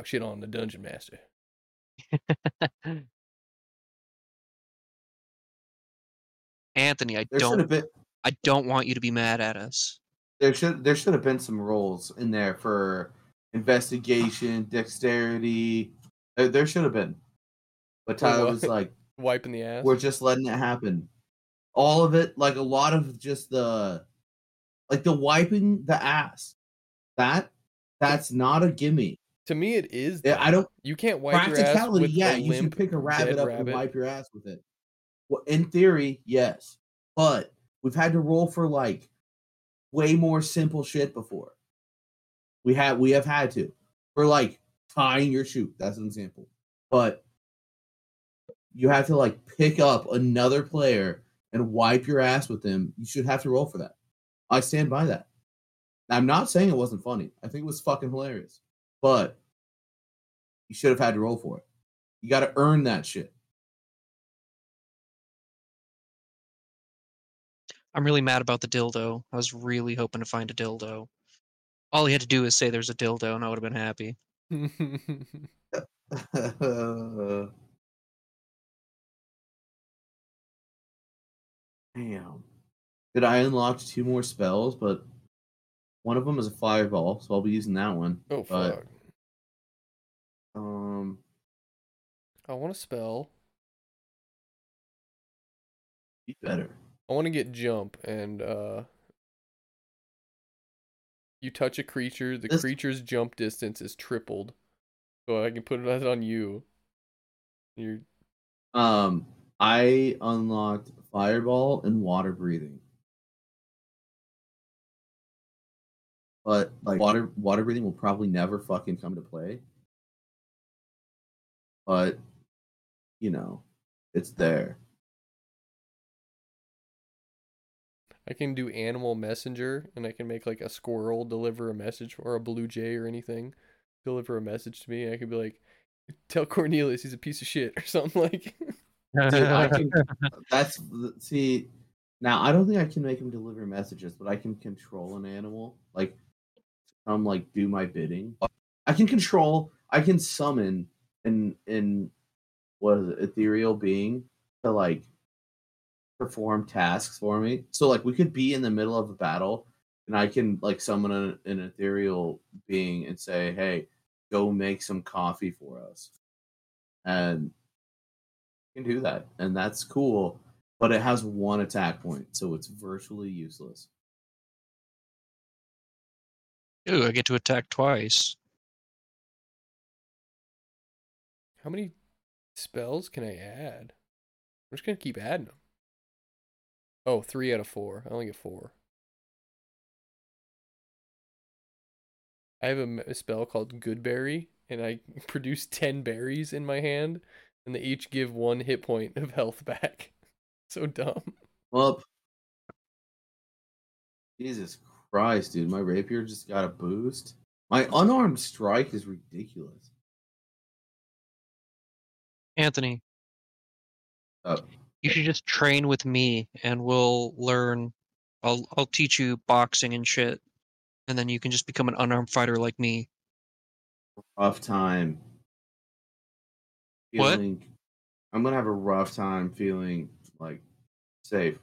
talk shit on the dungeon master. Anthony, I There don't been I don't want you to be mad at us. there should there should have been some roles in there for investigation, dexterity. There, there should have been. But Tyler was like, Wiping the ass. we're just letting it happen. All of it, like a lot of just the like the wiping the ass. That that's not a gimme. To me, it is. Yeah, I don't You can't wipe your ass practicality, with yeah, you should pick a rabbit up rabbit. and wipe your ass with it. Well, in theory, yes, but we've had to roll for like way more simple shit before. We have we have had to for like tying your shoe. That's an example, but you have to like pick up another player and wipe your ass with them. You should have to roll for that. I stand by that. I'm not saying it wasn't funny. I think it was fucking hilarious, but you should have had to roll for it. You got to earn that shit. I'm really mad about the dildo. I was really hoping to find a dildo. All he had to do is say there's a dildo and I would have been happy. Damn. Did I unlock two more spells? But one of them is a fireball, so I'll be using that one. oh But- fuck! Um, I want to spell. be better. I want to get jump and uh. You touch a creature, the This- creature's jump distance is tripled. So I can put it on you. You're Um, I unlocked fireball and water breathing. But like water water breathing will probably never fucking come to play. But you know, it's there. I can do animal messenger and I can make like a squirrel deliver a message or a blue jay or anything deliver a message to me. I could be like, tell Cornelius he's a piece of shit or something like. Dude, I can, that's see. Now I don't think I can make him deliver messages, but I can control an animal, like come like do my bidding. Oh. I can control. I can summon an an what is it, ethereal being to like perform tasks for me. So like we could be in the middle of a battle, and I can like summon an, an ethereal being and say, "Hey, go make some coffee for us," and can do that, and that's cool. But it has one attack point, so it's virtually useless. Ooh, I get to attack twice. How many spells can I add? I'm just gonna keep adding them. Oh, three out of four. I only get four. I have a spell called Goodberry, and I produce ten berries in my hand, and they each give one hit point of health back. so dumb. Well, Jesus Christ, dude, my rapier just got a boost. My unarmed strike is ridiculous. Anthony, Oh, you should just train with me and we'll learn I'll I'll teach you boxing and shit. And then you can just become an unarmed fighter like me. rough time. What? I'm gonna have a rough time feeling like safe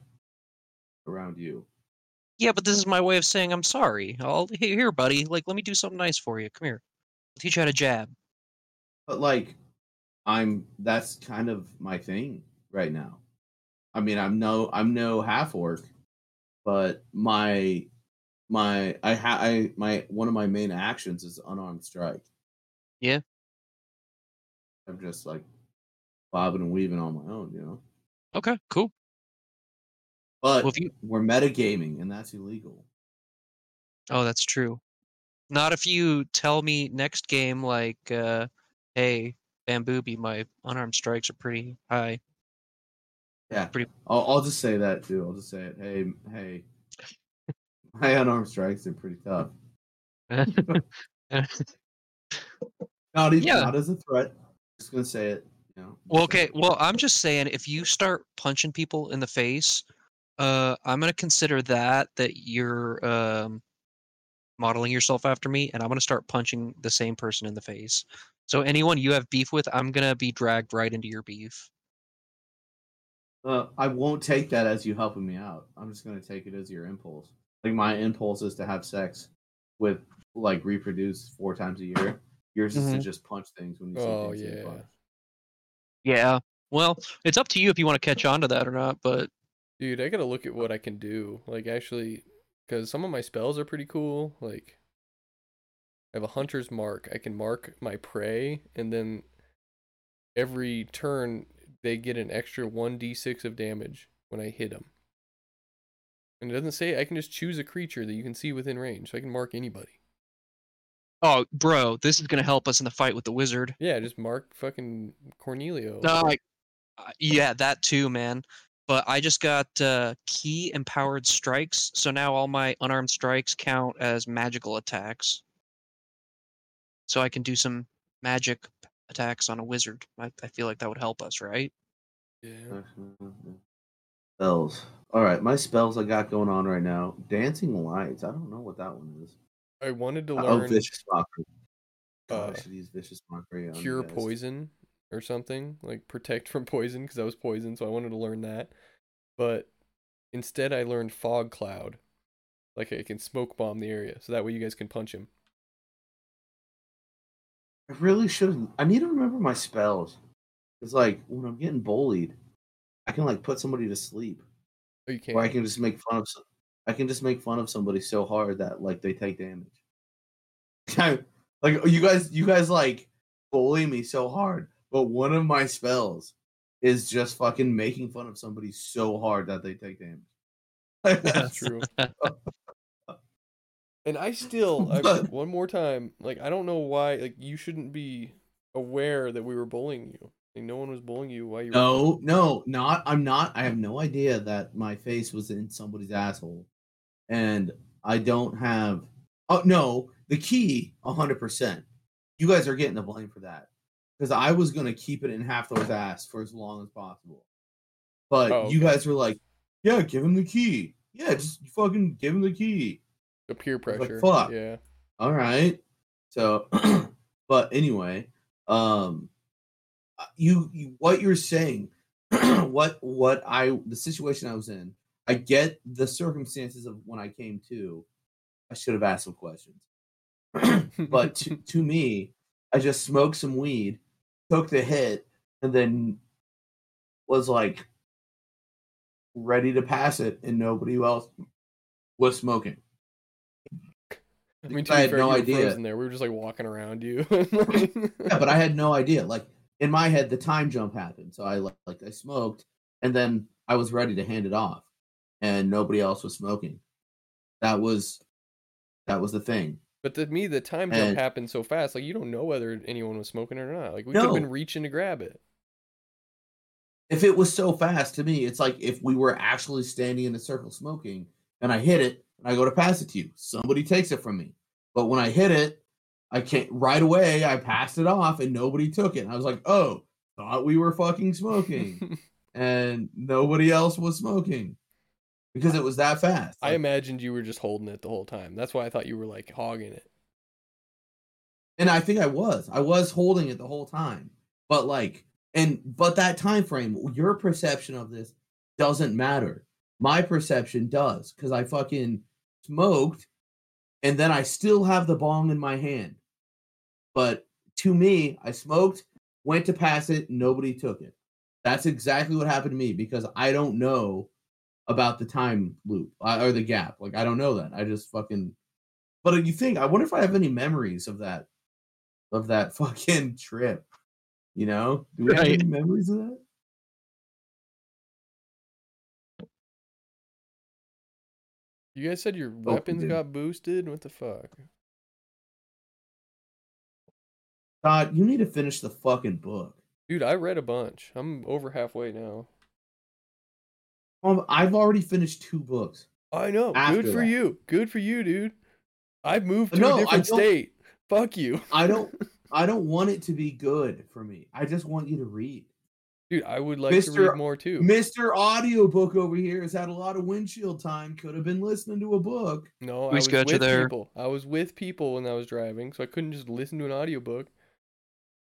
around you. Yeah, but this is my way of saying I'm sorry. I'll here, here, buddy. Like, let me do something nice for you. Come here. I'll teach you how to jab. But like, I'm that's kind of my thing right now. I mean, I'm no I'm no half orc, but my my I ha I my one of my main actions is unarmed strike. Yeah. I'm just like bobbing and weaving on my own, you know. Okay, cool. But Well, you we're metagaming, and that's illegal. Oh, that's true. Not if you tell me next game like, uh, hey, Bambooby, my unarmed strikes are pretty high. Yeah, Pretty- I'll, I'll just say that too. I'll just say it. Hey, hey, my unarmed strikes are pretty tough. Not even Yeah. not as a threat. Just gonna say it. You know. Well, okay. Well, I'm just saying, if you start punching people in the face, uh, I'm gonna consider that that you're um, modeling yourself after me, and I'm gonna start punching the same person in the face. So anyone you have beef with, I'm gonna be dragged right into your beef. Uh, I won't take that as you helping me out. I'm just gonna take it as your impulse. Like my impulse is to have sex with like reproduce four times a year. Yours is to just punch things when you see Oh things. you yeah. Yeah. Well, it's up to you if you want to catch on to that or not, but Dude, I gotta look at what I can do. Like actually, because some of my spells are pretty cool. Like, I have a hunter's mark. I can mark my prey, and then every turn they get an extra one d6 of damage when I hit them. And it doesn't say I can just choose a creature that you can see within range, so I can mark anybody. oh, bro, this is gonna help us in the fight with the wizard. Yeah, just mark fucking Cornelio. No, like, uh, yeah, that too, man. But I just got uh, ki empowered strikes, so now all my unarmed strikes count as magical attacks. So I can do some magic attacks on a wizard. I, I feel like that would help us, right? Yeah. Spells. All right, my spells I got going on right now. Dancing lights. I don't know what that one is. I wanted to Uh, Oh, vicious mockery. uh, Gosh, these vicious mockery. on cure poison or something like protect from poison because I was poisoned, so I wanted to learn that. But instead, I learned fog cloud, like I can smoke bomb the area, so that way you guys can punch him. I really should. I need to remember my spells. It's like when I'm getting bullied, I can like put somebody to sleep, Oh, you or I can just make fun of. I can just make fun of somebody so hard that like they take damage. like you guys, you guys like bully me so hard, but one of my spells is just fucking making fun of somebody so hard that they take damage. That's true. And I still, I, one more time, like I don't know why, like you shouldn't be aware that we were bullying you. Like, no one was bullying you. Why you? were- No, no, not. I'm not. I have no idea that my face was in somebody's asshole, and I don't have. Oh no, the key, hundred percent. You guys are getting the blame for that because I was gonna keep it in half those ass for as long as possible, but Oh, you guys were like, "Yeah, give him the key. Yeah, just fucking give him the key." The peer like, pressure. "Fuck." Yeah. All right. So, but anyway, um, uh, you, you what you're saying, what what I the situation I was in, I get the circumstances of when I came to. I should have asked some questions, but to, to me, I just smoked some weed, took the hit, and then was like ready to pass it, and nobody else was smoking. I mean, I had fair, no idea. frozen there. We were just like walking around you. yeah, but I had no idea. Like in my head, the time jump happened. So I like, like I smoked, and then I was ready to hand it off, and nobody else was smoking. That was that was the thing. But to me, the time jump And- happened so fast. Like you don't know whether anyone was smoking or not. Like we could have been reaching to grab it. If it was so fast to me, it's like if we were actually standing in a circle smoking, and I hit it, and I go to pass it to you, somebody takes it from me. But when I hit it, I can't right away. I passed it off, and nobody took it. And I was like, "Oh, thought we were fucking smoking." and nobody else was smoking because it was that fast. I imagined you were just holding it the whole time. That's why I thought you were like hogging it. and I think I was. I was holding it the whole time. But like and but that time frame, your perception of this doesn't matter. My perception does cuz I fucking smoked and then I still have the bong in my hand. But to me, I smoked, went to pass it, nobody took it. That's exactly what happened to me because I don't know about the time loop uh, or the gap. Like I don't know that. I just fucking. But you think I wonder if I have any memories of that, of that fucking trip. You know, do we have Right. any memories of that? You guys said your we weapons got boosted. What the fuck? Todd, you need to finish the fucking book. Dude, I read a bunch. I'm over halfway now. Um, I've already finished two books. I know. Good for that. you. Good for you, dude. I've moved to No, a I different state. Fuck you. I don't. I don't want it to be good for me. I just want you to read. Dude, I would like to Mr. read more too. Mr. Audiobook over here has had a lot of windshield time. Could have been listening to a book. No, I was got you with there. people. I was with people when I was driving, so I couldn't just listen to an audiobook.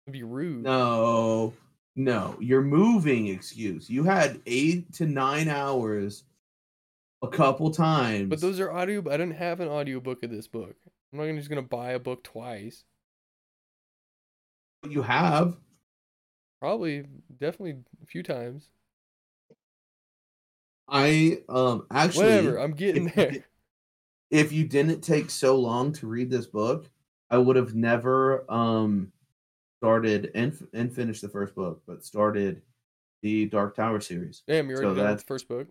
It'd be rude. No, no, you're moving excuse. You had eight to nine hours a couple times. But those are audio. I didn't have an audiobook of this book. I'm not gonna- just gonna buy a book twice. you have. Probably, definitely a few times. I um actually Whatever. I'm getting if there. if you didn't take so long to read this book, I would have never um started and and finished the first book, but started the Dark Tower series. Damn, you're so already that's- the first book.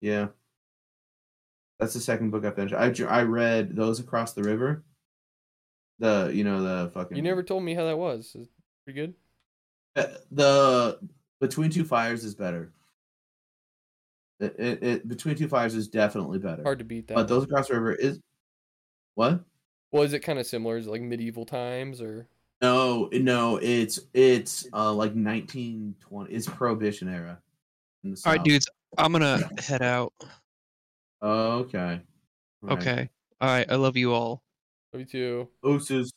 Yeah. That's the second book I finished. I I read those across the river. The you know the fucking You never told me how that was. Is pretty good? Uh, the Between Two Fires is better. It, it, it Between Two Fires is definitely better. Hard to beat that. but those across the river is what? well, is it kind of similar? Is it like medieval times or? No, no, it's it's uh like 1920. It's Prohibition era. All right, dudes, I'm gonna head out. Okay. All okay. Right. All right. I love you all. Love you too. Ooses.